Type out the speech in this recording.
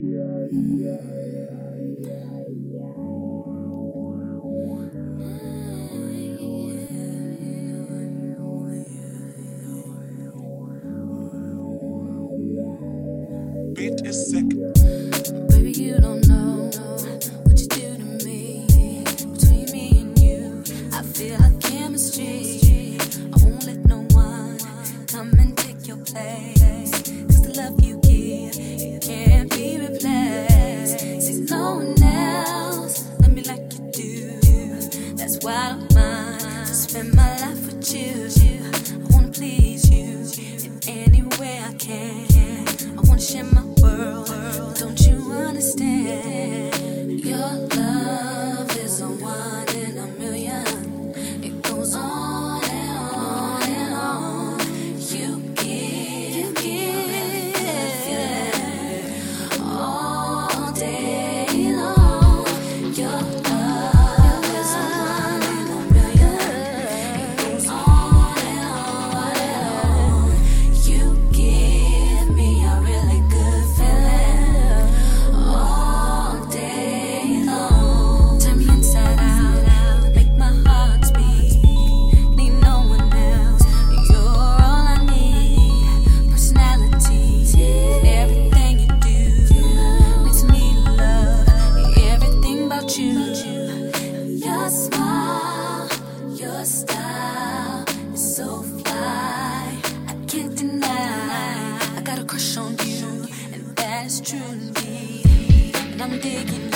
Beat is sick. Baby, you don't know what you do to me. Between me and you, I feel like chemistry. why don't mind? Spend my life with you. you. Your smile, your style is so fly. I can't deny. I got a crush on you, and that's truly. And I'm digging.